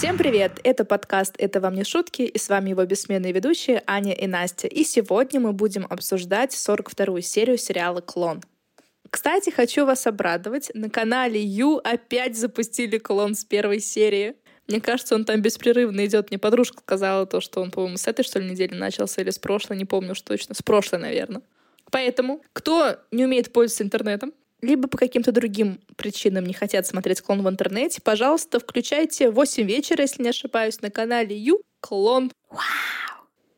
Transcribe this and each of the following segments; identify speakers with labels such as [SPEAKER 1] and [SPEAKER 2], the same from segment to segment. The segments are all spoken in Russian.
[SPEAKER 1] Всем привет! Это подкаст «Это вам не шутки» и с вами его бессменные ведущие Аня и Настя. И сегодня мы будем обсуждать 42-ю серию сериала «Клон». Кстати, хочу вас обрадовать. На канале Ю опять запустили клон с первой серии. Мне кажется, он там беспрерывно идет. Мне подружка сказала то, что он, по-моему, с этой, что ли, недели начался или с прошлой, не помню уж точно. С прошлой, наверное. Поэтому, кто не умеет пользоваться интернетом, либо по каким-то другим причинам не хотят смотреть клон в интернете, пожалуйста, включайте в 8 вечера, если не ошибаюсь, на канале Ю Клон. Вау!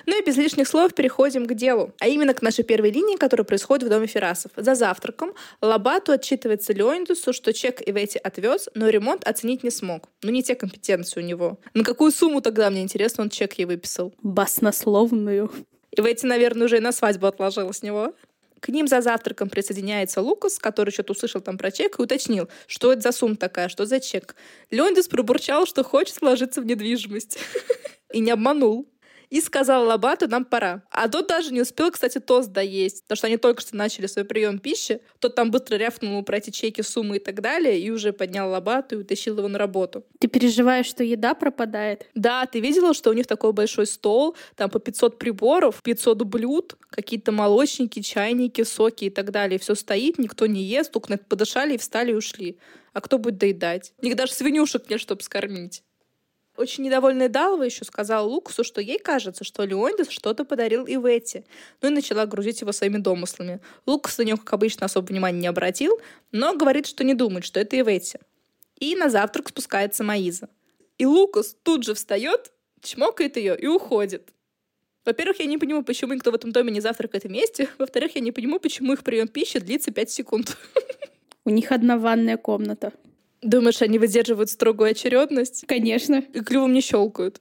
[SPEAKER 1] Ну и без лишних слов переходим к делу, а именно к нашей первой линии, которая происходит в доме Ферасов. За завтраком Лабату отчитывается Леонидусу, что чек Ивети отвез, но ремонт оценить не смог. Ну не те компетенции у него. На какую сумму тогда, мне интересно, он чек ей выписал?
[SPEAKER 2] Баснословную.
[SPEAKER 1] Ивети, наверное, уже и на свадьбу отложила с него. К ним за завтраком присоединяется Лукас, который что-то услышал там про чек и уточнил, что это за сумма такая, что за чек. Леондис пробурчал, что хочет вложиться в недвижимость. И не обманул и сказал Лабату, нам пора. А тот даже не успел, кстати, тост доесть, потому что они только что начали свой прием пищи. Тот там быстро рявкнул про эти чеки, суммы и так далее, и уже поднял Лабату и утащил его на работу.
[SPEAKER 2] Ты переживаешь, что еда пропадает?
[SPEAKER 1] Да, ты видела, что у них такой большой стол, там по 500 приборов, 500 блюд, какие-то молочники, чайники, соки и так далее. Все стоит, никто не ест, только подышали и встали и ушли. А кто будет доедать? У них даже свинюшек нет, чтобы скормить. Очень недовольная Далва еще сказала Лукасу, что ей кажется, что Леондис что-то подарил и Ветти, ну и начала грузить его своими домыслами. Лукас на него, как обычно, особо внимания не обратил, но говорит, что не думает, что это и Ветти. И на завтрак спускается Маиза. И Лукас тут же встает, чмокает ее и уходит. Во-первых, я не понимаю, почему никто в этом доме не завтракает вместе. Во-вторых, я не понимаю, почему их прием пищи длится 5 секунд.
[SPEAKER 2] У них одна ванная комната.
[SPEAKER 1] Думаешь, они выдерживают строгую очередность?
[SPEAKER 2] Конечно.
[SPEAKER 1] И клювом не щелкают.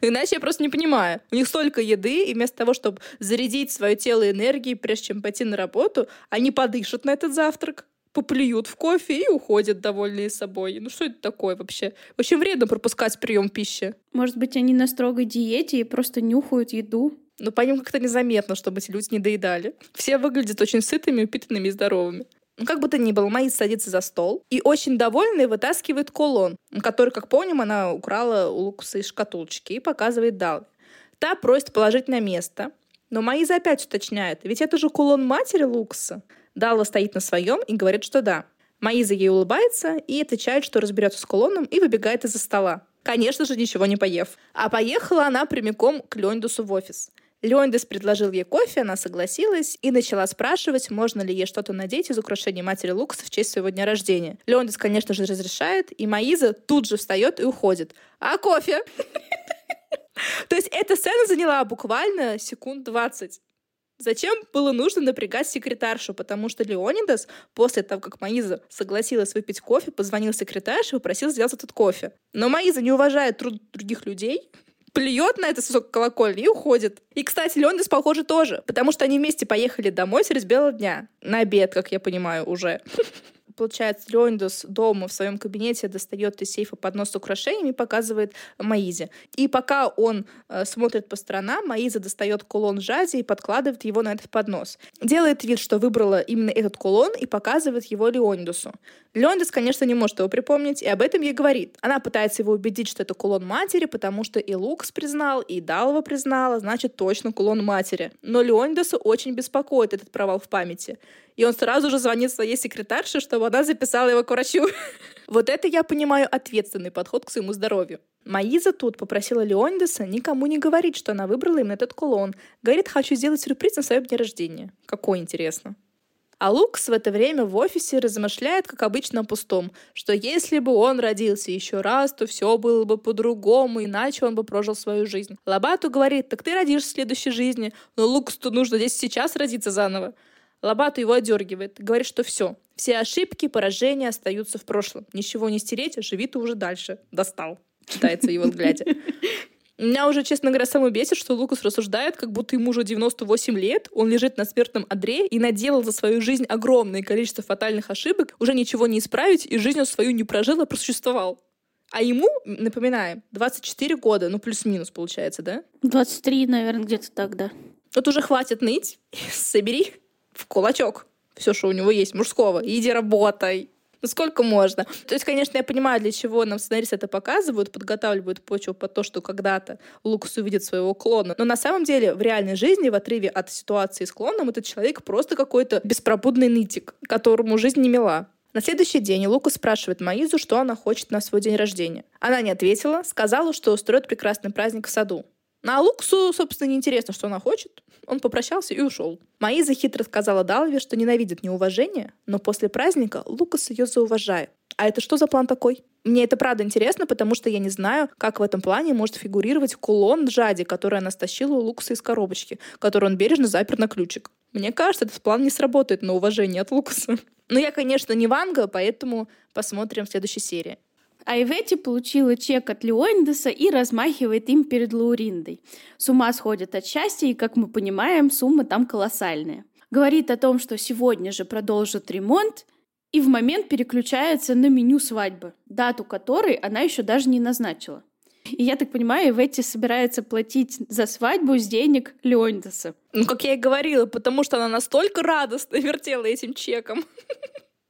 [SPEAKER 1] Иначе я просто не понимаю. У них столько еды, и вместо того, чтобы зарядить свое тело энергией, прежде чем пойти на работу, они подышат на этот завтрак, поплюют в кофе и уходят довольные собой. Ну что это такое вообще? Очень вредно пропускать прием пищи.
[SPEAKER 2] Может быть, они на строгой диете и просто нюхают еду?
[SPEAKER 1] Но по ним как-то незаметно, чтобы эти люди не доедали. Все выглядят очень сытыми, упитанными и здоровыми. Ну, как бы то ни было, Маис садится за стол и очень довольный вытаскивает кулон, который, как помним, она украла у Лукаса из шкатулочки и показывает Далви. Та просит положить на место, но Маиза опять уточняет, ведь это же кулон матери Лукаса. Далва стоит на своем и говорит, что да. Маиза ей улыбается и отвечает, что разберется с кулоном и выбегает из-за стола. Конечно же, ничего не поев. А поехала она прямиком к Леондусу в офис. Леондес предложил ей кофе, она согласилась и начала спрашивать, можно ли ей что-то надеть из украшений матери Лукаса в честь своего дня рождения. Леондес, конечно же, разрешает, и Маиза тут же встает и уходит. А кофе? То есть эта сцена заняла буквально секунд 20. Зачем было нужно напрягать секретаршу? Потому что Леонидас, после того, как Маиза согласилась выпить кофе, позвонил секретарше и попросил сделать этот кофе. Но Маиза не уважает труд других людей, плюет на это сосок колокольни и уходит. И, кстати, Леондес, похоже, тоже, потому что они вместе поехали домой средь бела дня. На обед, как я понимаю, уже. Получается, Леондос дома в своем кабинете достает из сейфа поднос с украшениями и показывает Маизе. И пока он э, смотрит по сторонам, Маиза достает кулон Жади и подкладывает его на этот поднос. Делает вид, что выбрала именно этот кулон и показывает его Леондосу. Леондос, конечно, не может его припомнить, и об этом ей говорит. Она пытается его убедить, что это кулон матери, потому что и Лукс признал, и Далва признала, значит, точно кулон матери. Но Леондосу очень беспокоит этот провал в памяти. И он сразу же звонит своей секретарше, чтобы она записала его к врачу. Вот это я понимаю ответственный подход к своему здоровью. Маиза тут попросила Леондеса никому не говорить, что она выбрала именно этот кулон. Говорит, хочу сделать сюрприз на своем дне рождения. Какой интересно. А Лукс в это время в офисе размышляет, как обычно, о пустом, что если бы он родился еще раз, то все было бы по-другому, иначе он бы прожил свою жизнь. Лабату говорит, так ты родишься в следующей жизни, но Луксу нужно здесь сейчас родиться заново. Лобату его одергивает, говорит, что все, все ошибки, поражения остаются в прошлом. Ничего не стереть, живи ты уже дальше. Достал, читается его взгляде. Меня уже, честно говоря, самое бесит, что Лукас рассуждает, как будто ему уже 98 лет, он лежит на смертном одре и наделал за свою жизнь огромное количество фатальных ошибок, уже ничего не исправить и жизнь свою не прожил, а просуществовал. А ему, напоминаем, 24 года, ну плюс-минус получается, да?
[SPEAKER 2] 23, наверное, где-то так, да.
[SPEAKER 1] Вот уже хватит ныть, собери в кулачок все, что у него есть мужского. Иди работай. Ну сколько можно? То есть, конечно, я понимаю, для чего нам сценаристы это показывают, подготавливают почву под то, что когда-то Лукас увидит своего клона. Но на самом деле в реальной жизни, в отрыве от ситуации с клоном, этот человек просто какой-то беспробудный нытик, которому жизнь не мила. На следующий день Лукас спрашивает Маизу, что она хочет на свой день рождения. Она не ответила, сказала, что устроит прекрасный праздник в саду. Ну, а Луксу, собственно, неинтересно, что она хочет. Он попрощался и ушел. Маиза хитро сказала Далве, что ненавидит неуважение, но после праздника Лукас ее зауважает. А это что за план такой? Мне это правда интересно, потому что я не знаю, как в этом плане может фигурировать кулон Джади, который она стащила у Лукаса из коробочки, который он бережно запер на ключик. Мне кажется, этот план не сработает на уважение от Лукаса. Но я, конечно, не Ванга, поэтому посмотрим в следующей серии.
[SPEAKER 2] А Ивети получила чек от Леондеса и размахивает им перед Лауриндой. С ума сходит от счастья, и, как мы понимаем, сумма там колоссальная. Говорит о том, что сегодня же продолжит ремонт, и в момент переключается на меню свадьбы, дату которой она еще даже не назначила. И я так понимаю, Иветти собирается платить за свадьбу с денег Леондеса.
[SPEAKER 1] Ну, как я и говорила, потому что она настолько радостно вертела этим чеком.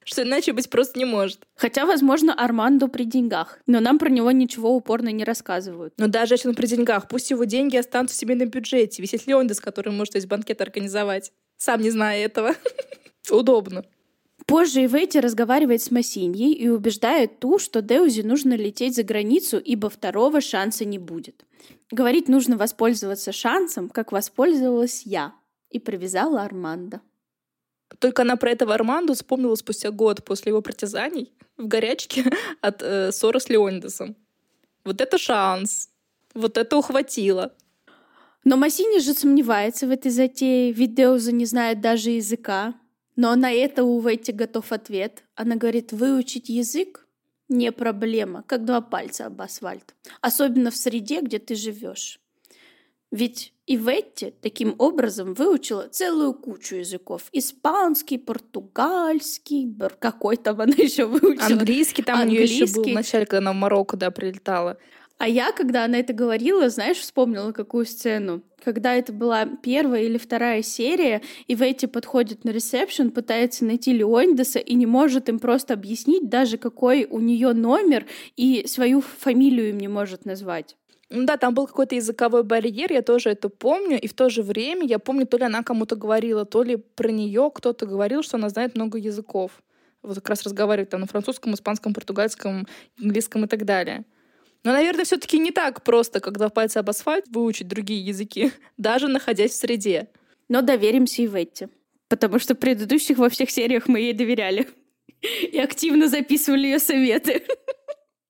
[SPEAKER 1] Что иначе быть просто не может.
[SPEAKER 2] Хотя, возможно, Армандо при деньгах, но нам про него ничего упорно не рассказывают.
[SPEAKER 1] Но даже если он при деньгах, пусть его деньги останутся в семейном бюджете. Ведь есть Леондес, который может весь банкет организовать, сам не зная этого. Удобно.
[SPEAKER 2] Позже Иветти разговаривает с Массиньей и убеждает ту, что Деузи нужно лететь за границу, ибо второго шанса не будет. Говорит, нужно воспользоваться шансом, как воспользовалась я, и привязала Армандо.
[SPEAKER 1] Только она про этого Арманду вспомнила спустя год после его притязаний в горячке от э, ссоры с Леонидасом. Вот это шанс. Вот это ухватило.
[SPEAKER 2] Но Массини же сомневается в этой затее, ведь Деуза не знает даже языка. Но на это у Ветти готов ответ. Она говорит, выучить язык не проблема, как два пальца об асфальт. Особенно в среде, где ты живешь. Ведь и Ветти таким образом выучила целую кучу языков. Испанский, португальский, какой там она еще выучила.
[SPEAKER 1] Английский там Английский. у нее еще был вначале, когда она в Марокко да, прилетала.
[SPEAKER 2] А я, когда она это говорила, знаешь, вспомнила какую сцену. Когда это была первая или вторая серия, и Ветти подходит на ресепшн, пытается найти Леондеса и не может им просто объяснить даже, какой у нее номер, и свою фамилию им не может назвать.
[SPEAKER 1] Да, там был какой-то языковой барьер, я тоже это помню, и в то же время я помню, то ли она кому-то говорила, то ли про нее кто-то говорил, что она знает много языков. Вот как раз разговаривает там на французском, испанском, португальском, английском и так далее. Но, наверное, все-таки не так просто, когда пальцы об асфальт выучить другие языки, даже находясь в среде.
[SPEAKER 2] Но доверимся и Ветте, потому что предыдущих во всех сериях мы ей доверяли и активно записывали ее советы.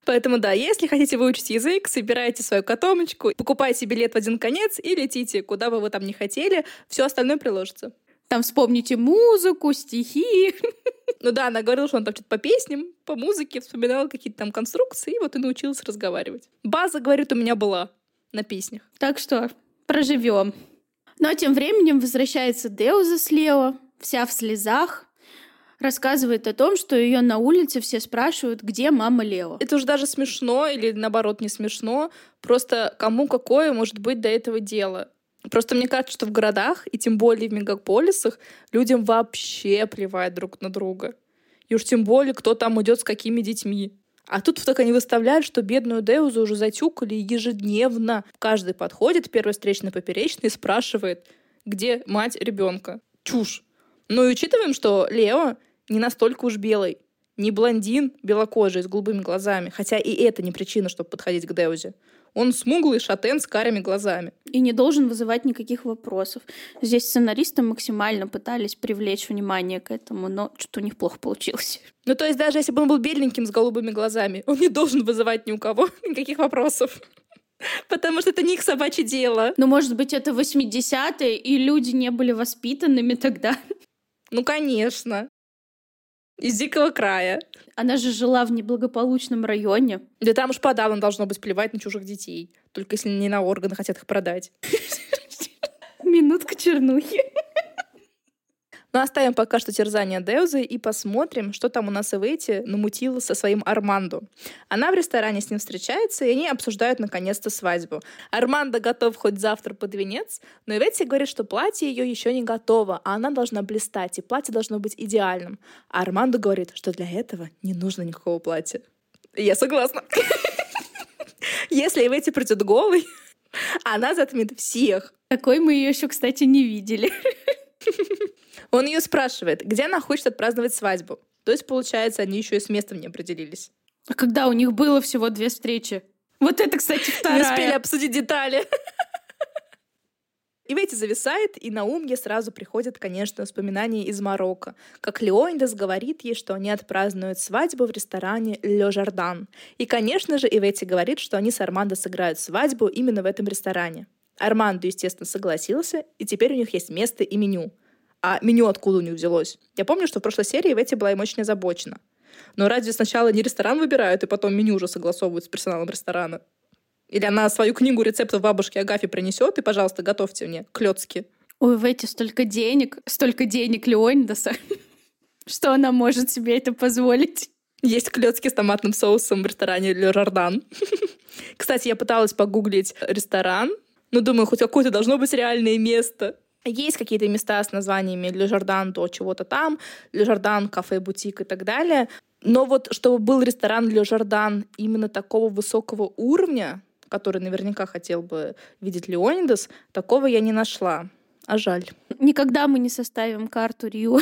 [SPEAKER 1] Поэтому да, если хотите выучить язык, собирайте свою котомочку, покупайте билет в один конец и летите, куда бы вы там не хотели, все остальное приложится.
[SPEAKER 2] Там вспомните музыку, стихи.
[SPEAKER 1] Ну да, она говорила, что он там что-то по песням, по музыке, вспоминала какие-то там конструкции, и вот и научилась разговаривать. База, говорит, у меня была на песнях.
[SPEAKER 2] Так что проживем. Но ну, а тем временем возвращается Деуза слева, вся в слезах, рассказывает о том, что ее на улице все спрашивают, где мама Лео.
[SPEAKER 1] Это уже даже смешно или наоборот не смешно. Просто кому какое может быть до этого дело. Просто мне кажется, что в городах, и тем более в мегаполисах, людям вообще плевать друг на друга. И уж тем более, кто там идет с какими детьми. А тут так они выставляют, что бедную Деузу уже затюкали ежедневно. Каждый подходит, первый встречный поперечный, спрашивает, где мать ребенка. Чушь. Ну и учитываем, что Лео не настолько уж белый. Не блондин, белокожий, с голубыми глазами. Хотя и это не причина, чтобы подходить к Деузе. Он смуглый шатен с карими глазами.
[SPEAKER 2] И не должен вызывать никаких вопросов. Здесь сценаристы максимально пытались привлечь внимание к этому, но что-то у них плохо получилось.
[SPEAKER 1] Ну, то есть даже если бы он был беленьким с голубыми глазами, он не должен вызывать ни у кого никаких вопросов. Потому что это не их собачье дело.
[SPEAKER 2] Ну, может быть, это 80-е, и люди не были воспитанными тогда.
[SPEAKER 1] Ну, конечно из дикого края.
[SPEAKER 2] Она же жила в неблагополучном районе.
[SPEAKER 1] Да там уж подавно должно быть плевать на чужих детей. Только если не на органы хотят их продать.
[SPEAKER 2] Минутка чернухи.
[SPEAKER 1] Но оставим пока что терзание Деузы и посмотрим, что там у нас Эвейти намутила со своим Армандо. Она в ресторане с ним встречается, и они обсуждают наконец-то свадьбу. Армандо готов хоть завтра под венец, но Эветти говорит, что платье ее еще не готово, а она должна блистать, и платье должно быть идеальным. А Армандо говорит, что для этого не нужно никакого платья. Я согласна. Если Эветти придет голый, она затмит всех.
[SPEAKER 2] Такой мы ее еще, кстати, не видели.
[SPEAKER 1] Он ее спрашивает, где она хочет отпраздновать свадьбу. То есть, получается, они еще и с местом не определились.
[SPEAKER 2] А когда у них было всего две встречи? Вот это, кстати, вторая.
[SPEAKER 1] Не успели обсудить детали. И Ветти зависает, и на ум ей сразу приходят, конечно, воспоминания из Марокко. Как Леонидас говорит ей, что они отпразднуют свадьбу в ресторане Ле Жардан. И, конечно же, Иветти говорит, что они с Армандо сыграют свадьбу именно в этом ресторане. Армандо, естественно, согласился, и теперь у них есть место и меню. А меню откуда у них взялось? Я помню, что в прошлой серии Ветти была им очень озабочена. Но разве сначала не ресторан выбирают, и потом меню уже согласовывают с персоналом ресторана? Или она свою книгу рецептов бабушки Агафи принесет, и, пожалуйста, готовьте мне клетки.
[SPEAKER 2] Ой, в эти столько денег, столько денег Леонидаса, что она может себе это позволить.
[SPEAKER 1] Есть клетки с томатным соусом в ресторане Ле Жардан. Кстати, я пыталась погуглить ресторан, но думаю, хоть какое-то должно быть реальное место. Есть какие-то места с названиями Ле Жардан, то чего-то там, Ле Жардан, кафе, бутик и так далее. Но вот чтобы был ресторан Ле Жардан именно такого высокого уровня, который наверняка хотел бы видеть Леонидас, такого я не нашла. А жаль.
[SPEAKER 2] Никогда мы не составим карту Рио.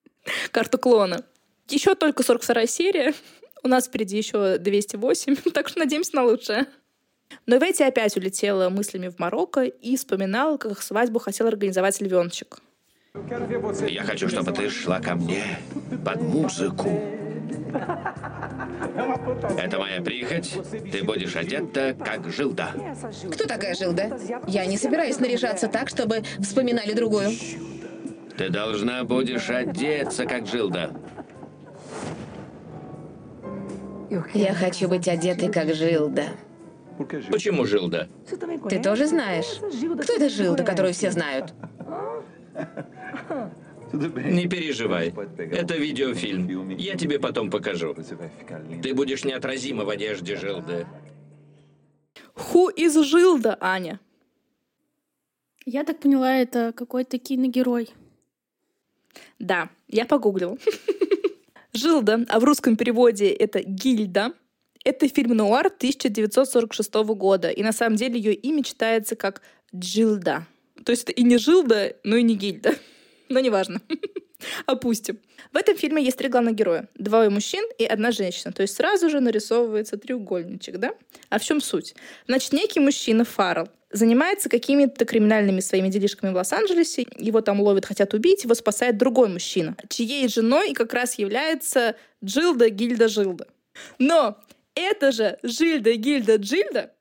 [SPEAKER 1] Карту клона. Еще только 42 серия. У нас впереди еще 208, так что надеемся на лучшее. Но Ветти опять улетела мыслями в Марокко и вспоминала, как их свадьбу хотел организовать львеночек.
[SPEAKER 3] Я хочу, чтобы ты шла ко мне под музыку. Это моя прихоть. Ты будешь одета, как Жилда.
[SPEAKER 4] Кто такая Жилда? Я не собираюсь наряжаться так, чтобы вспоминали другую.
[SPEAKER 3] Ты должна будешь одеться, как Жилда.
[SPEAKER 4] Я хочу быть одетой, как Жилда.
[SPEAKER 3] Почему Жилда?
[SPEAKER 4] Ты тоже знаешь? Кто это Жилда, которую все знают?
[SPEAKER 3] Не переживай. Это видеофильм. Я тебе потом покажу. Ты будешь неотразима в одежде Жилды.
[SPEAKER 1] Ху из Жилда, Аня?
[SPEAKER 2] Я так поняла, это какой-то киногерой.
[SPEAKER 1] Да, я погуглил. Жилда, а в русском переводе это Гильда. Это фильм «Нуар» 1946 года, и на самом деле ее имя читается как Джилда. То есть это и не Жилда, но и не Гильда но неважно. Опустим. В этом фильме есть три главных героя. Двое мужчин и одна женщина. То есть сразу же нарисовывается треугольничек, да? А в чем суть? Значит, некий мужчина, Фаррелл, занимается какими-то криминальными своими делишками в Лос-Анджелесе, его там ловят, хотят убить, его спасает другой мужчина, чьей женой как раз является Джилда Гильда Жилда. Но эта же Жильда Гильда Джильда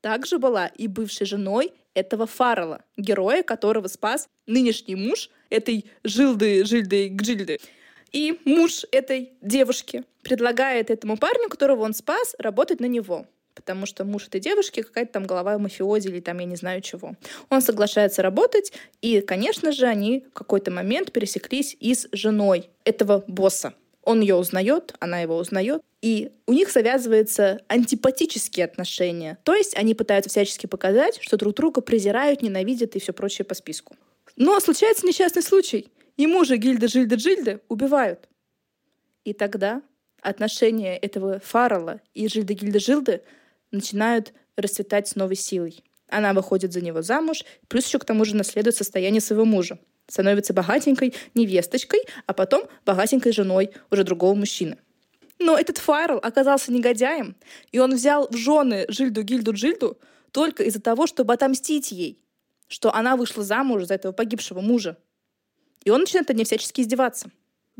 [SPEAKER 1] также была и бывшей женой этого Фаррелла, героя, которого спас нынешний муж этой Жилды, Жильды, Гджильды. И муж этой девушки предлагает этому парню, которого он спас, работать на него потому что муж этой девушки какая-то там голова мафиози или там я не знаю чего. Он соглашается работать, и, конечно же, они в какой-то момент пересеклись и с женой этого босса. Он ее узнает, она его узнает, и у них завязываются антипатические отношения. То есть они пытаются всячески показать, что друг друга презирают, ненавидят и все прочее по списку. Но случается несчастный случай. Ему же Гильда Жильда Джильда убивают. И тогда отношения этого Фаррелла и Жильда Гильда Жилды начинают расцветать с новой силой. Она выходит за него замуж, плюс еще к тому же наследует состояние своего мужа. Становится богатенькой невесточкой, а потом богатенькой женой уже другого мужчины. Но этот Файрл оказался негодяем, и он взял в жены Жильду Гильду Джильду только из-за того, чтобы отомстить ей, что она вышла замуж за этого погибшего мужа. И он начинает над ней всячески издеваться.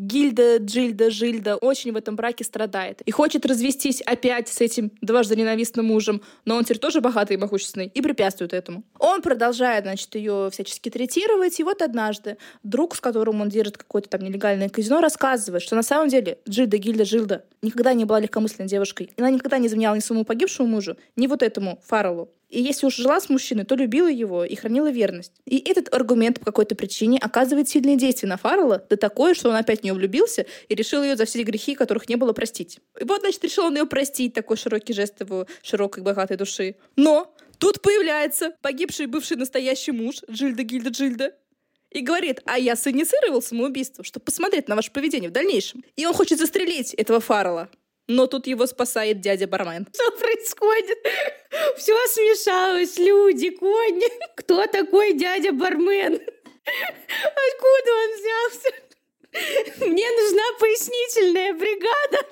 [SPEAKER 1] Гильда, Джильда, Жильда очень в этом браке страдает. И хочет развестись опять с этим дважды ненавистным мужем, но он теперь тоже богатый и могущественный, и препятствует этому. Он продолжает, значит, ее всячески третировать, и вот однажды друг, с которым он держит какое-то там нелегальное казино, рассказывает, что на самом деле Джильда, Гильда, Жилда никогда не была легкомысленной девушкой. Она никогда не изменяла ни своему погибшему мужу, ни вот этому Фарреллу. И если уж жила с мужчиной, то любила его и хранила верность. И этот аргумент по какой-то причине оказывает сильное действие на Фаррелла, да такое, что он опять в нее влюбился и решил ее за все грехи, которых не было, простить. И вот, значит, решил он ее простить, такой широкий жест его широкой богатой души. Но тут появляется погибший бывший настоящий муж Джильда Гильда Джильда, и говорит, а я синициировал самоубийство, чтобы посмотреть на ваше поведение в дальнейшем. И он хочет застрелить этого Фаррелла. Но тут его спасает дядя Бармен.
[SPEAKER 2] Что происходит? Все смешалось, люди, кони. Кто такой дядя Бармен? Откуда он взялся? Мне нужна пояснительная бригада.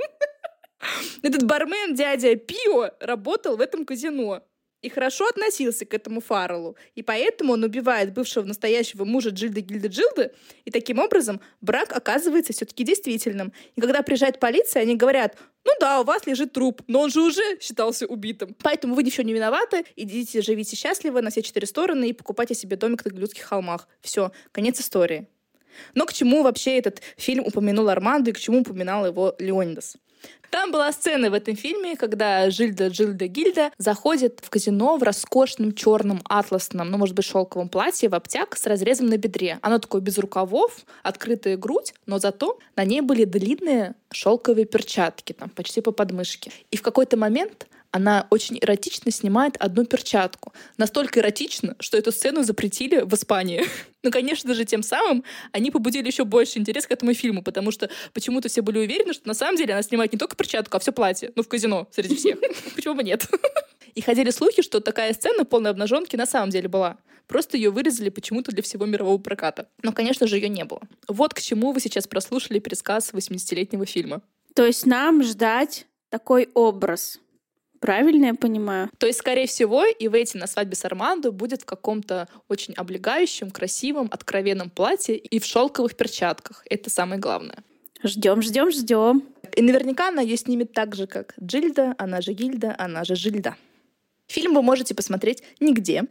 [SPEAKER 1] Этот бармен, дядя Пио, работал в этом казино и хорошо относился к этому Фарреллу, и поэтому он убивает бывшего настоящего мужа Джильды Гильды Джилды, и таким образом брак оказывается все-таки действительным. И когда приезжает полиция, они говорят, ну да, у вас лежит труп, но он же уже считался убитым. Поэтому вы ничего не виноваты, идите, живите счастливо на все четыре стороны и покупайте себе домик на Голливудских холмах. Все, конец истории. Но к чему вообще этот фильм упомянул Армандо и к чему упоминал его Леонидас? Там была сцена в этом фильме, когда Жильда Джилда Гильда заходит в казино в роскошном черном атласном, ну, может быть, шелковом платье в обтяг с разрезом на бедре. Оно такое без рукавов, открытая грудь, но зато на ней были длинные шелковые перчатки, там, почти по подмышке. И в какой-то момент она очень эротично снимает одну перчатку. Настолько эротично, что эту сцену запретили в Испании. ну, конечно же, тем самым они побудили еще больше интерес к этому фильму, потому что почему-то все были уверены, что на самом деле она снимает не только перчатку, а все платье. Ну, в казино среди всех. Почему бы нет? И ходили слухи, что такая сцена полной обнаженки на самом деле была. Просто ее вырезали почему-то для всего мирового проката. Но, конечно же, ее не было. Вот к чему вы сейчас прослушали пересказ 80-летнего фильма.
[SPEAKER 2] То есть нам ждать такой образ Правильно я понимаю?
[SPEAKER 1] То есть, скорее всего, и выйти на свадьбе с Армандо будет в каком-то очень облегающем, красивом, откровенном платье и в шелковых перчатках. Это самое главное.
[SPEAKER 2] Ждем, ждем, ждем.
[SPEAKER 1] И наверняка она ее снимет так же, как Джильда, она же Гильда, она же Жильда. Фильм вы можете посмотреть нигде.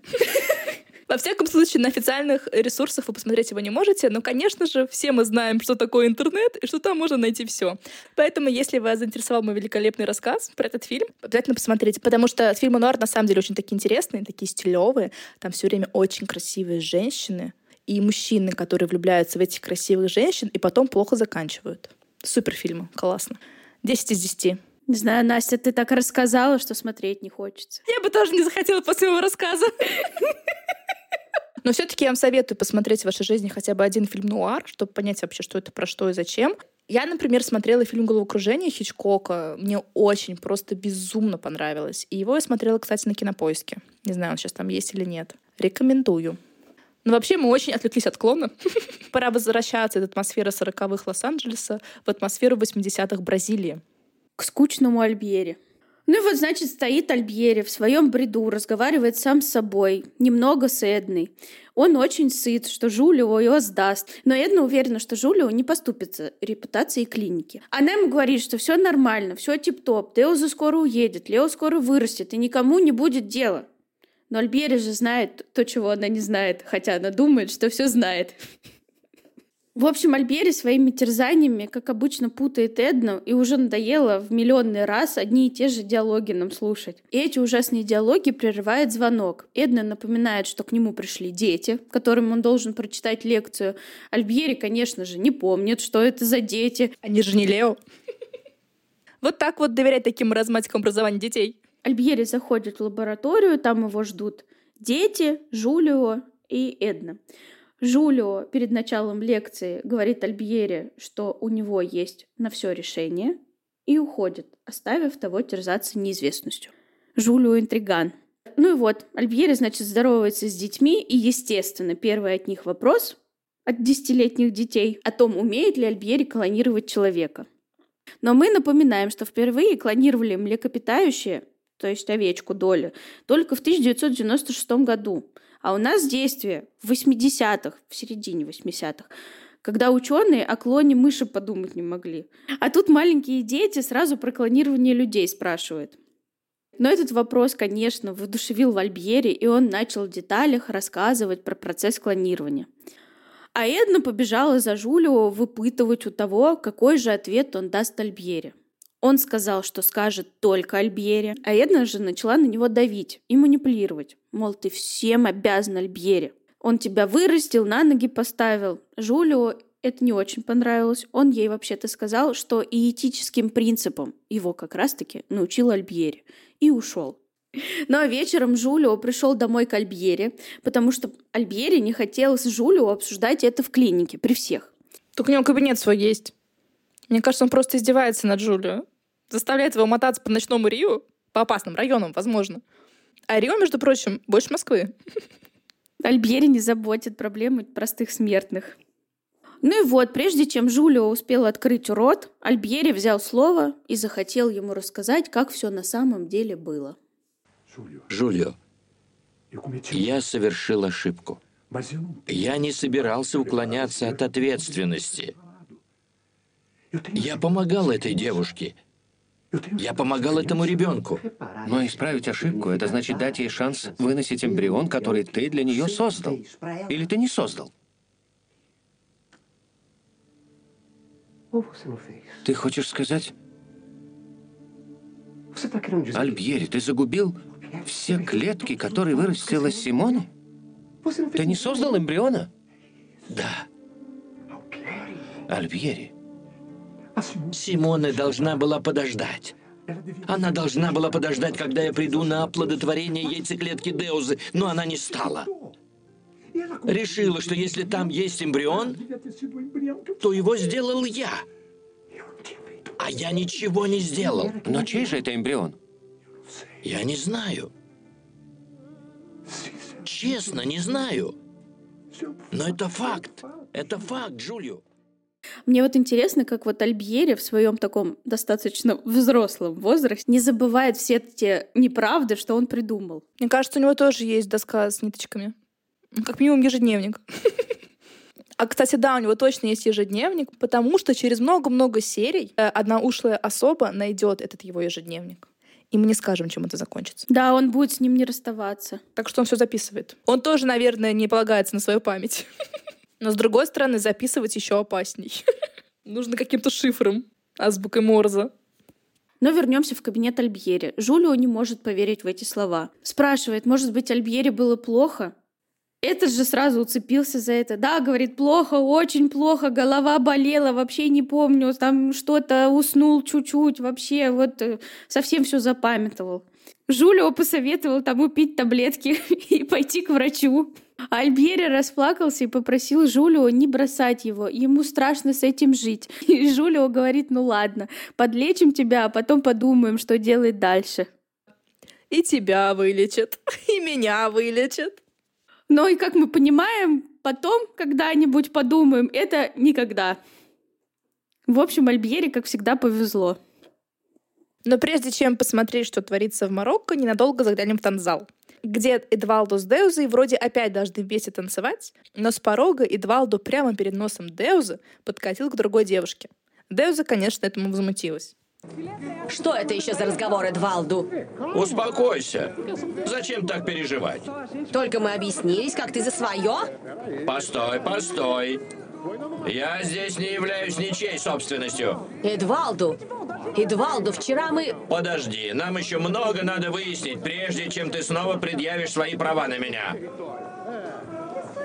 [SPEAKER 1] Во всяком случае, на официальных ресурсах вы посмотреть его не можете, но, конечно же, все мы знаем, что такое интернет и что там можно найти все. Поэтому, если вас заинтересовал мой великолепный рассказ про этот фильм, обязательно посмотрите, потому что фильмы нуар на самом деле очень такие интересные, такие стилевые, там все время очень красивые женщины и мужчины, которые влюбляются в этих красивых женщин и потом плохо заканчивают. Супер фильмы, классно. 10 из 10.
[SPEAKER 2] Не знаю, Настя, ты так рассказала, что смотреть не хочется.
[SPEAKER 1] Я бы тоже не захотела после своего рассказа. Но все-таки я вам советую посмотреть в вашей жизни хотя бы один фильм нуар, чтобы понять вообще, что это про что и зачем. Я, например, смотрела фильм «Головокружение» Хичкока. Мне очень, просто безумно понравилось. И его я смотрела, кстати, на Кинопоиске. Не знаю, он сейчас там есть или нет. Рекомендую. Но вообще мы очень отвлеклись от клона. Пора возвращаться из атмосферы 40-х Лос-Анджелеса в атмосферу 80-х Бразилии.
[SPEAKER 2] К скучному Альбьере. Ну и вот, значит, стоит Альбьери в своем бреду, разговаривает сам с собой, немного с Эдной. Он очень сыт, что Жулио его сдаст. Но Эдна уверена, что Жулио не поступится репутацией клиники. Она ему говорит, что все нормально, все тип-топ, Теоза скоро уедет, Лео скоро вырастет, и никому не будет дела. Но Альбьери же знает то, чего она не знает, хотя она думает, что все знает. В общем, Альбери своими терзаниями, как обычно, путает Эдну, и уже надоело в миллионный раз одни и те же диалоги нам слушать. И эти ужасные диалоги прерывает звонок. Эдна напоминает, что к нему пришли дети, которым он должен прочитать лекцию. Альбери, конечно же, не помнит, что это за дети.
[SPEAKER 1] Они же не Лео. Вот так вот доверять таким маразматикам образования детей.
[SPEAKER 2] Альбьери заходит в лабораторию, там его ждут дети, Жулио и Эдна. Жулио перед началом лекции говорит Альбьере, что у него есть на все решение, и уходит, оставив того терзаться неизвестностью. Жулио интриган. Ну и вот, Альбьере, значит, здоровается с детьми, и, естественно, первый от них вопрос от десятилетних детей о том, умеет ли Альбьери клонировать человека. Но мы напоминаем, что впервые клонировали млекопитающие, то есть овечку Доли, только в 1996 году – а у нас действие в 80-х, в середине 80-х, когда ученые о клоне мыши подумать не могли. А тут маленькие дети сразу про клонирование людей спрашивают. Но этот вопрос, конечно, воодушевил Вальбьери, и он начал в деталях рассказывать про процесс клонирования. А Эдна побежала за Жулио выпытывать у того, какой же ответ он даст Альбьере. Он сказал, что скажет только Альбьере, а Эдна же начала на него давить и манипулировать. Мол, ты всем обязан Альбьере. Он тебя вырастил, на ноги поставил. Жулио это не очень понравилось. Он ей вообще-то сказал, что и этическим принципам его как раз-таки научил Альбьери. И ушел. Но вечером Жулио пришел домой к Альбьере, потому что Альбьери не хотел с Жулио обсуждать это в клинике при всех.
[SPEAKER 1] Только у него кабинет свой есть. Мне кажется, он просто издевается над Джулио. Заставляет его мотаться по ночному Рио, по опасным районам, возможно. А Рио, между прочим, больше Москвы.
[SPEAKER 2] Альбьери не заботит проблемы простых смертных. Ну и вот, прежде чем Жулио успел открыть рот, Альбьери взял слово и захотел ему рассказать, как все на самом деле было.
[SPEAKER 3] Жулио, я совершил ошибку. Я не собирался уклоняться от ответственности. Я помогал этой девушке. Я помогал этому ребенку.
[SPEAKER 5] Но исправить ошибку — это значит дать ей шанс выносить эмбрион, который ты для нее создал. Или ты не создал? Ты хочешь сказать... Альбьери, ты загубил все клетки, которые вырастила Симоне? Ты не создал эмбриона?
[SPEAKER 3] Да.
[SPEAKER 5] Альбьери,
[SPEAKER 3] Симона должна была подождать. Она должна была подождать, когда я приду на оплодотворение яйцеклетки Деузы, но она не стала. Решила, что если там есть эмбрион, то его сделал я. А я ничего не сделал.
[SPEAKER 5] но чей же это эмбрион?
[SPEAKER 3] Я не знаю. Честно, не знаю. Но это факт. Это факт, Джулио.
[SPEAKER 2] Мне вот интересно, как вот Альбьери в своем таком достаточно взрослом возрасте не забывает все те неправды, что он придумал.
[SPEAKER 1] Мне кажется, у него тоже есть доска с ниточками. Как минимум ежедневник. А, кстати, да, у него точно есть ежедневник, потому что через много-много серий э, одна ушлая особа найдет этот его ежедневник. И мы не скажем, чем это закончится.
[SPEAKER 2] Да, он будет с ним не расставаться.
[SPEAKER 1] Так что он все записывает. Он тоже, наверное, не полагается на свою память. Но, с другой стороны, записывать еще опасней. Нужно каким-то шифром, азбукой Морзе.
[SPEAKER 2] Но вернемся в кабинет Альбьери. Жулио не может поверить в эти слова. Спрашивает, может быть, Альбьери было плохо? Этот же сразу уцепился за это. Да, говорит, плохо, очень плохо, голова болела, вообще не помню, там что-то уснул чуть-чуть, вообще вот э, совсем все запамятовал. Жулио посоветовал тому пить таблетки и пойти к врачу. Альбьери расплакался и попросил Жулио не бросать его. Ему страшно с этим жить. И Жулио говорит, ну ладно, подлечим тебя, а потом подумаем, что делать дальше.
[SPEAKER 1] И тебя вылечат, и меня вылечат.
[SPEAKER 2] Но и как мы понимаем, потом когда-нибудь подумаем, это никогда. В общем, Альбьери, как всегда, повезло.
[SPEAKER 1] Но прежде чем посмотреть, что творится в Марокко, ненадолго заглянем в танцзал где Эдвалдо с Деузой вроде опять должны вместе танцевать, но с порога Эдвалдо прямо перед носом Деузы подкатил к другой девушке. Деуза, конечно, этому возмутилась.
[SPEAKER 6] Что это еще за разговор, Эдвалду?
[SPEAKER 3] Успокойся. Зачем так переживать?
[SPEAKER 6] Только мы объяснились, как ты за свое?
[SPEAKER 3] Постой, постой. Я здесь не являюсь ничьей собственностью.
[SPEAKER 6] Эдвалду! Эдвалду, вчера мы...
[SPEAKER 3] Подожди, нам еще много надо выяснить, прежде чем ты снова предъявишь свои права на меня.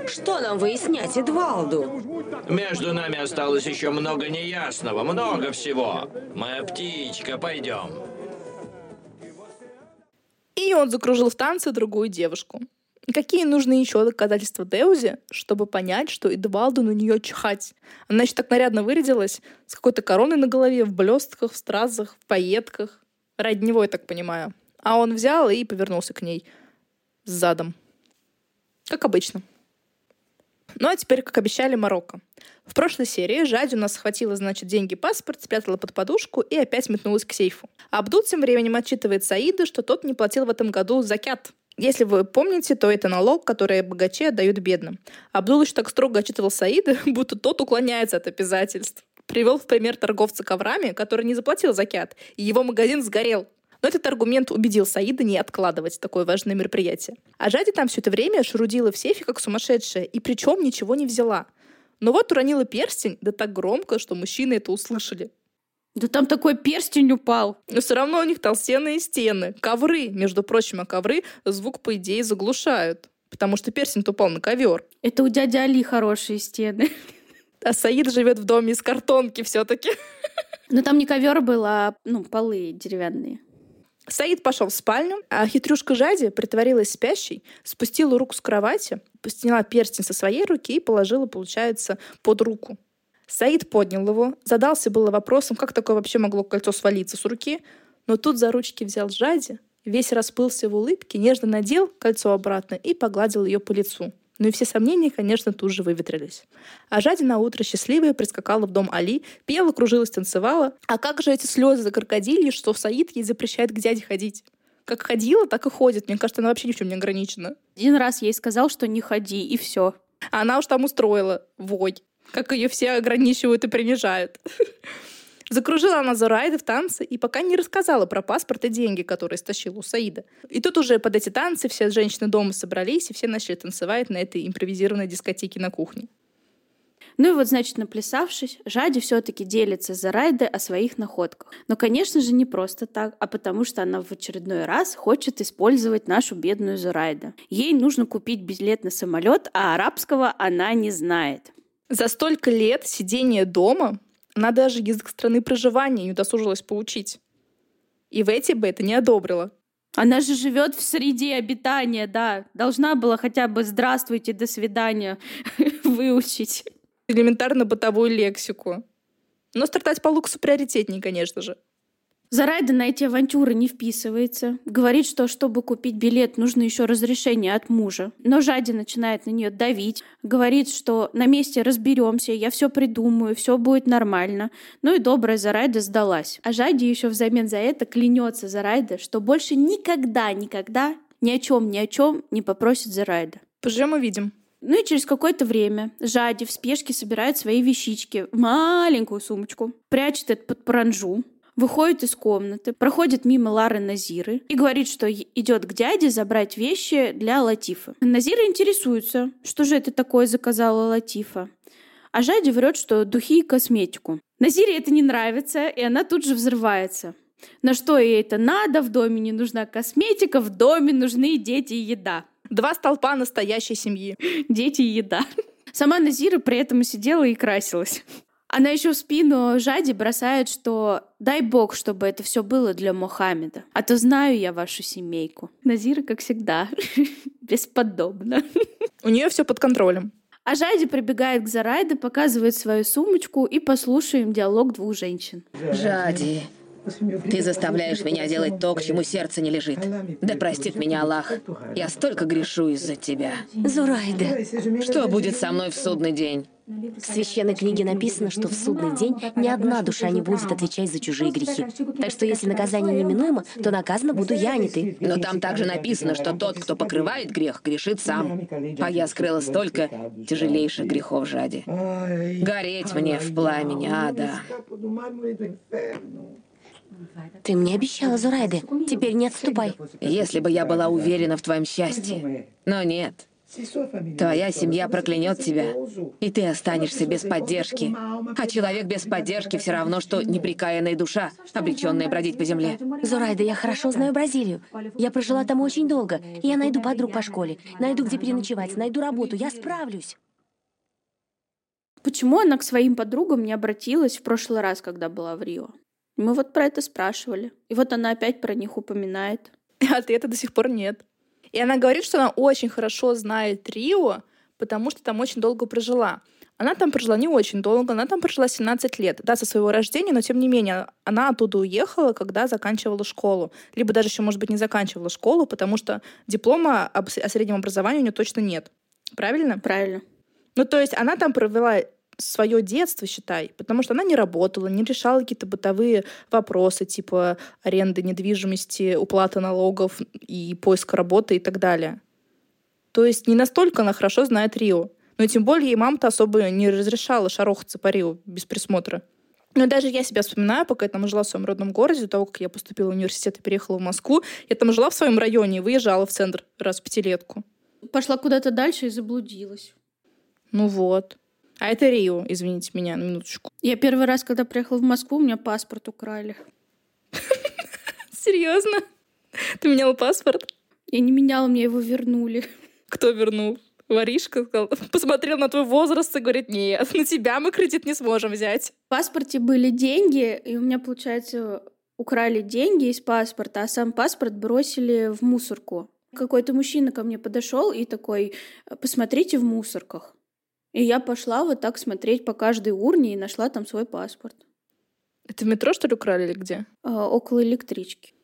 [SPEAKER 6] Что нам выяснять, Эдвалду?
[SPEAKER 3] Между нами осталось еще много неясного, много всего. Моя птичка, пойдем.
[SPEAKER 1] И он закружил в танце другую девушку. Какие нужны еще доказательства Деузе, чтобы понять, что Эдвалду на нее чихать? Она еще так нарядно вырядилась, с какой-то короной на голове, в блестках, в стразах, в пайетках. Ради него, я так понимаю. А он взял и повернулся к ней с задом. Как обычно. Ну а теперь, как обещали, Марокко. В прошлой серии Жади у нас схватила, значит, деньги паспорт, спрятала под подушку и опять метнулась к сейфу. Абдул тем временем отчитывает Саида, что тот не платил в этом году закят. Если вы помните, то это налог, который богачи отдают бедным. Абдул еще так строго отчитывал Саида, будто тот уклоняется от обязательств. Привел в пример торговца коврами, который не заплатил закят, и его магазин сгорел. Но этот аргумент убедил Саида не откладывать такое важное мероприятие. А Жади там все это время шурудила в сейфе как сумасшедшая, и причем ничего не взяла. Но вот уронила перстень, да так громко, что мужчины это услышали.
[SPEAKER 2] Да там такой перстень упал.
[SPEAKER 1] Но все равно у них толстенные стены. Ковры, между прочим, а ковры звук, по идее, заглушают. Потому что перстень упал на ковер.
[SPEAKER 2] Это у дяди Али хорошие стены.
[SPEAKER 1] А Саид живет в доме из картонки все-таки.
[SPEAKER 2] Но там не ковер был, а ну, полы деревянные.
[SPEAKER 1] Саид пошел в спальню, а хитрюшка Жади притворилась спящей, спустила руку с кровати, сняла перстень со своей руки и положила, получается, под руку. Саид поднял его, задался было вопросом, как такое вообще могло кольцо свалиться с руки, но тут за ручки взял Жади, весь расплылся в улыбке, нежно надел кольцо обратно и погладил ее по лицу. Ну и все сомнения, конечно, тут же выветрились. А Жади на утро счастливая прискакала в дом Али, пела, кружилась, танцевала. А как же эти слезы за крокодильи, что Саид ей запрещает к дяде ходить? Как ходила, так и ходит. Мне кажется, она вообще ни в чем не ограничена.
[SPEAKER 2] Один раз ей сказал, что не ходи, и все.
[SPEAKER 1] А она уж там устроила вой. Как ее все ограничивают и принижают. Закружила она Зурайды в танце и пока не рассказала про паспорт и деньги, которые стащила у Саида. И тут уже под эти танцы все женщины дома собрались, и все начали танцевать на этой импровизированной дискотеке на кухне.
[SPEAKER 2] Ну и вот, значит, наплясавшись, Жади все-таки делится с Зарайдой о своих находках. Но, конечно же, не просто так, а потому что она в очередной раз хочет использовать нашу бедную Зарайду. Ей нужно купить билет на самолет, а арабского она не знает.
[SPEAKER 1] За столько лет сидения дома она даже язык страны проживания не удосужилась поучить. И в эти бы это не одобрила.
[SPEAKER 2] Она же живет в среде обитания, да. Должна была хотя бы «здравствуйте, до свидания» выучить.
[SPEAKER 1] Элементарно бытовую лексику. Но стартать по луксу приоритетнее, конечно же.
[SPEAKER 2] Зарайда на эти авантюры не вписывается. Говорит, что чтобы купить билет, нужно еще разрешение от мужа. Но Жади начинает на нее давить. Говорит, что на месте разберемся, я все придумаю, все будет нормально. Ну и добрая Зарайда сдалась. А Жади еще взамен за это клянется Зарайда, что больше никогда, никогда ни о чем, ни о чем не попросит Зарайда.
[SPEAKER 1] Поживем увидим.
[SPEAKER 2] Ну и через какое-то время Жади в спешке собирает свои вещички в маленькую сумочку, прячет это под паранжу, выходит из комнаты, проходит мимо Лары Назиры и говорит, что идет к дяде забрать вещи для Латифа. Назира интересуется, что же это такое заказала Латифа. А Жади врет, что духи и косметику. Назире это не нравится, и она тут же взрывается. На что ей это надо? В доме не нужна косметика, в доме нужны дети и еда.
[SPEAKER 1] Два столпа настоящей семьи.
[SPEAKER 2] Дети и еда. Сама Назира при этом сидела и красилась. Она еще в спину Жади бросает, что дай бог, чтобы это все было для Мохаммеда. А то знаю я вашу семейку. Назира, как всегда, бесподобно.
[SPEAKER 1] У нее все под контролем.
[SPEAKER 2] А Жади прибегает к Зарайде, показывает свою сумочку и послушаем диалог двух женщин.
[SPEAKER 4] Жади, ты заставляешь меня делать то, к чему сердце не лежит. Да простит меня Аллах. Я столько грешу из-за тебя.
[SPEAKER 6] Зурайда.
[SPEAKER 4] Что будет со мной в судный день?
[SPEAKER 6] В священной книге написано, что в судный день ни одна душа не будет отвечать за чужие грехи. Так что если наказание неминуемо, то наказана буду я, а не ты.
[SPEAKER 4] Но там также написано, что тот, кто покрывает грех, грешит сам. А я скрыла столько тяжелейших грехов жади. Гореть мне в пламени ада.
[SPEAKER 6] Ты мне обещала, Зурайды. Теперь не отступай.
[SPEAKER 4] Если бы я была уверена в твоем счастье. Но нет. Твоя семья проклянет тебя, и ты останешься без поддержки. А человек без поддержки все равно, что неприкаянная душа, обреченная бродить по земле.
[SPEAKER 6] Зурайда, я хорошо знаю Бразилию. Я прожила там очень долго. Я найду подруг по школе, найду где переночевать, найду работу. Я справлюсь.
[SPEAKER 2] Почему она к своим подругам не обратилась в прошлый раз, когда была в Рио? Мы вот про это спрашивали. И вот она опять про них упоминает.
[SPEAKER 1] Ответа до сих пор нет. И она говорит, что она очень хорошо знает Рио, потому что там очень долго прожила. Она там прожила не очень долго, она там прожила 17 лет, да, со своего рождения, но тем не менее, она оттуда уехала, когда заканчивала школу. Либо даже еще, может быть, не заканчивала школу, потому что диплома о среднем образовании у нее точно нет. Правильно?
[SPEAKER 2] Правильно.
[SPEAKER 1] Ну, то есть она там провела свое детство, считай, потому что она не работала, не решала какие-то бытовые вопросы, типа аренды недвижимости, уплаты налогов и поиска работы и так далее. То есть не настолько она хорошо знает Рио. Но тем более ей мама-то особо не разрешала шарохаться по Рио без присмотра. Но даже я себя вспоминаю, пока я там жила в своем родном городе, до того, как я поступила в университет и переехала в Москву, я там жила в своем районе и выезжала в центр раз в пятилетку.
[SPEAKER 2] Пошла куда-то дальше и заблудилась.
[SPEAKER 1] Ну вот. А это Рио, извините меня, на минуточку.
[SPEAKER 2] Я первый раз, когда приехала в Москву, у меня паспорт украли.
[SPEAKER 1] Серьезно? Ты меняла паспорт?
[SPEAKER 2] Я не меняла, мне его вернули.
[SPEAKER 1] Кто вернул? Воришка сказал, посмотрел на твой возраст и говорит, нет, на тебя мы кредит не сможем взять.
[SPEAKER 2] В паспорте были деньги, и у меня, получается, украли деньги из паспорта, а сам паспорт бросили в мусорку. Какой-то мужчина ко мне подошел и такой, посмотрите в мусорках. И я пошла вот так смотреть по каждой урне и нашла там свой паспорт.
[SPEAKER 1] Это в метро, что ли, украли или где?
[SPEAKER 2] А, около электрички.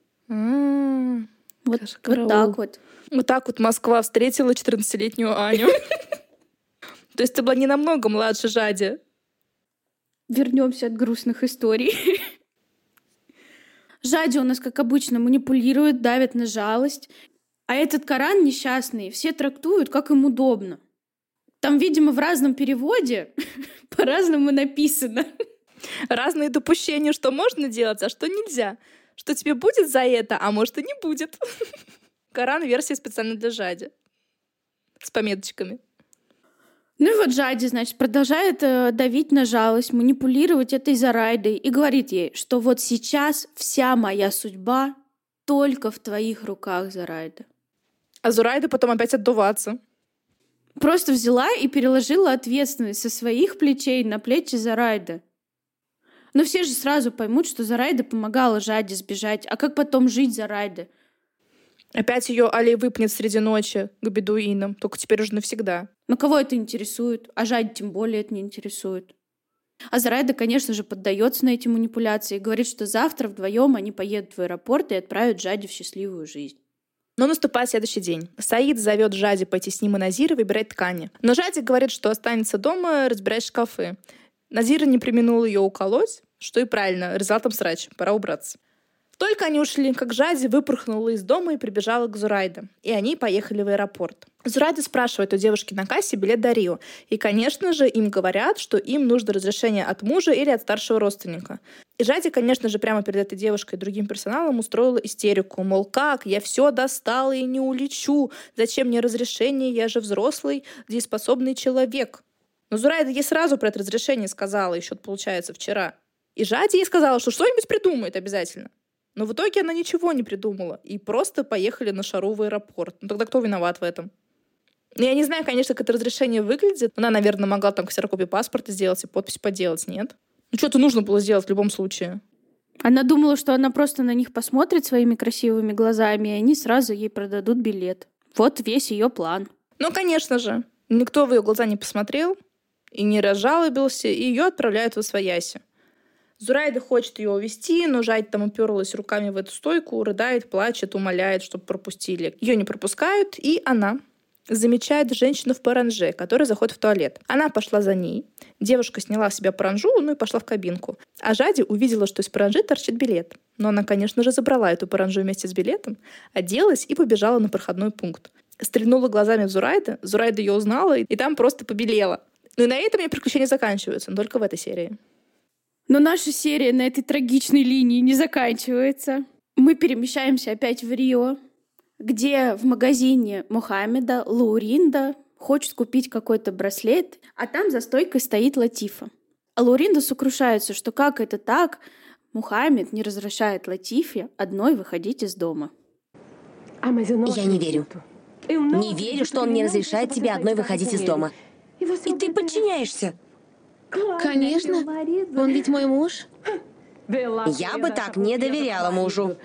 [SPEAKER 2] Вот, вот так вот.
[SPEAKER 1] Вот так вот Москва встретила 14-летнюю Аню. То есть ты была не намного младше Жади.
[SPEAKER 2] Вернемся от грустных историй. Жади у нас, как обычно, манипулирует, давит на жалость. А этот Коран несчастный все трактуют, как им удобно. Там, видимо, в разном переводе по-разному написано.
[SPEAKER 1] Разные допущения, что можно делать, а что нельзя. Что тебе будет за это, а может и не будет. Коран версия специально для Жади. С пометочками.
[SPEAKER 2] Ну и вот Жади, значит, продолжает э, давить на жалость, манипулировать этой Зарайдой и говорит ей, что вот сейчас вся моя судьба только в твоих руках, Зарайда.
[SPEAKER 1] А Зурайда потом опять отдуваться.
[SPEAKER 2] Просто взяла и переложила ответственность со своих плечей на плечи Зарайда. Но все же сразу поймут, что Зарайда помогала Жаде сбежать. А как потом жить Зарайда?
[SPEAKER 1] Опять ее Али выпнет среди ночи к бедуинам, только теперь уже навсегда.
[SPEAKER 2] Но кого это интересует? А Жаде тем более это не интересует. А Зарайда, конечно же, поддается на эти манипуляции и говорит, что завтра вдвоем они поедут в аэропорт и отправят Жаде в счастливую жизнь.
[SPEAKER 1] Но наступает следующий день. Саид зовет Жади пойти с ним и Назира выбирать ткани. Но Жади говорит, что останется дома разбирать шкафы. Назира не применул ее уколоть, что и правильно, результатом срач, пора убраться. Только они ушли, как Жади выпорхнула из дома и прибежала к Зурайде. И они поехали в аэропорт. Зурайда спрашивает у девушки на кассе билет до Рио. И, конечно же, им говорят, что им нужно разрешение от мужа или от старшего родственника. И Жади, конечно же, прямо перед этой девушкой и другим персоналом устроила истерику. Мол, как? Я все достала и не улечу. Зачем мне разрешение? Я же взрослый, дееспособный человек. Но Зурайда ей сразу про это разрешение сказала, еще, получается, вчера. И Жади ей сказала, что что-нибудь придумает обязательно. Но в итоге она ничего не придумала. И просто поехали на шару в аэропорт. Ну тогда кто виноват в этом? Ну, Я не знаю, конечно, как это разрешение выглядит. Она, наверное, могла там ксерокопию паспорта сделать и подпись поделать, нет? Ну что-то нужно было сделать в любом случае.
[SPEAKER 2] Она думала, что она просто на них посмотрит своими красивыми глазами, и они сразу ей продадут билет. Вот весь ее план.
[SPEAKER 1] Ну, конечно же. Никто в ее глаза не посмотрел и не разжалобился, и ее отправляют в Освояси. Зурайда хочет ее увести, но Жать там уперлась руками в эту стойку, рыдает, плачет, умоляет, чтобы пропустили. Ее не пропускают, и она замечает женщину в паранже, которая заходит в туалет. Она пошла за ней. Девушка сняла с себя паранжу, ну и пошла в кабинку. А Жади увидела, что из паранжи торчит билет. Но она, конечно же, забрала эту паранжу вместе с билетом, оделась и побежала на проходной пункт. Стрельнула глазами в Зурайда, Зурайда ее узнала, и там просто побелела. Ну и на этом мне приключения заканчиваются, но только в этой серии.
[SPEAKER 2] Но наша серия на этой трагичной линии не заканчивается. Мы перемещаемся опять в Рио, где в магазине Мухаммеда Лауринда хочет купить какой-то браслет, а там за стойкой стоит Латифа. А Лауринда сокрушается, что как это так, Мухаммед не разрешает Латифе одной выходить из дома.
[SPEAKER 6] Я не верю. Не верю, что он не разрешает тебе одной выходить из дома. И ты подчиняешься.
[SPEAKER 4] Конечно. Он ведь мой муж.
[SPEAKER 6] Я бы так не доверяла мужу.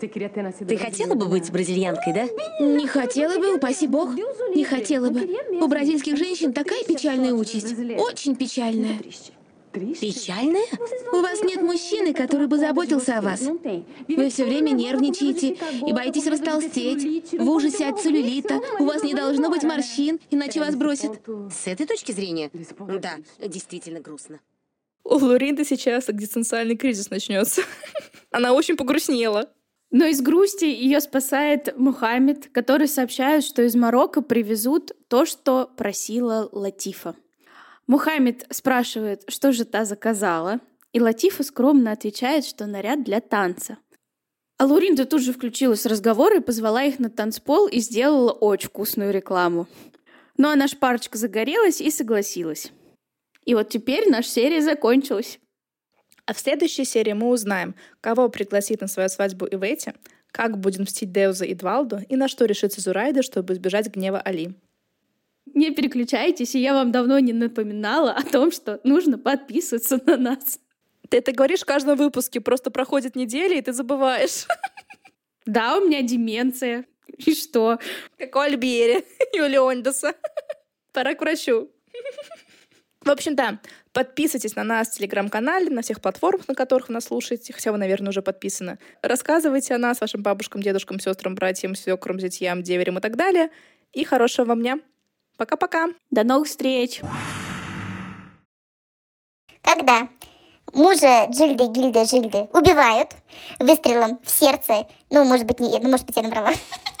[SPEAKER 6] Ты хотела бы быть бразильянкой, да?
[SPEAKER 4] Не хотела бы, упаси бог. Не хотела бы. У бразильских женщин такая печальная участь. Очень печальная.
[SPEAKER 6] Печальная?
[SPEAKER 4] У вас нет мужчины, который бы заботился о вас. Вы все время нервничаете и боитесь растолстеть, в ужасе от целлюлита. У вас не должно быть морщин, иначе вас бросят.
[SPEAKER 6] С этой точки зрения? Да, действительно грустно.
[SPEAKER 1] У Луринды сейчас экзистенциальный кризис начнется. Она очень погрустнела.
[SPEAKER 2] Но из грусти ее спасает Мухаммед, который сообщает, что из Марокко привезут то, что просила Латифа. Мухаммед спрашивает, что же та заказала, и Латифа скромно отвечает, что наряд для танца. А Луринда тут же включилась в разговор и позвала их на танцпол и сделала очень вкусную рекламу. Ну а наша парочка загорелась и согласилась. И вот теперь наша серия закончилась.
[SPEAKER 1] А в следующей серии мы узнаем, кого пригласит на свою свадьбу Ивети, как будет мстить Деуза и Двалду, и на что решится Зурайда, чтобы избежать гнева Али.
[SPEAKER 2] Не переключайтесь, и я вам давно не напоминала о том, что нужно подписываться на нас.
[SPEAKER 1] Ты это говоришь в каждом выпуске, просто проходит неделя, и ты забываешь.
[SPEAKER 2] Да, у меня деменция. И что?
[SPEAKER 1] Как у Альбери и у Леондеса. Пора к врачу. В общем, да, подписывайтесь на нас в Телеграм-канале, на всех платформах, на которых вы нас слушаете, хотя вы, наверное, уже подписаны. Рассказывайте о нас вашим бабушкам, дедушкам, сестрам, братьям, свекрам, зятьям, деверям и так далее. И хорошего вам дня. Пока-пока.
[SPEAKER 2] До новых встреч.
[SPEAKER 7] Когда мужа Джильды, Гильды, Жильды убивают выстрелом в сердце, ну, может быть, не, ну, может быть, я набрала.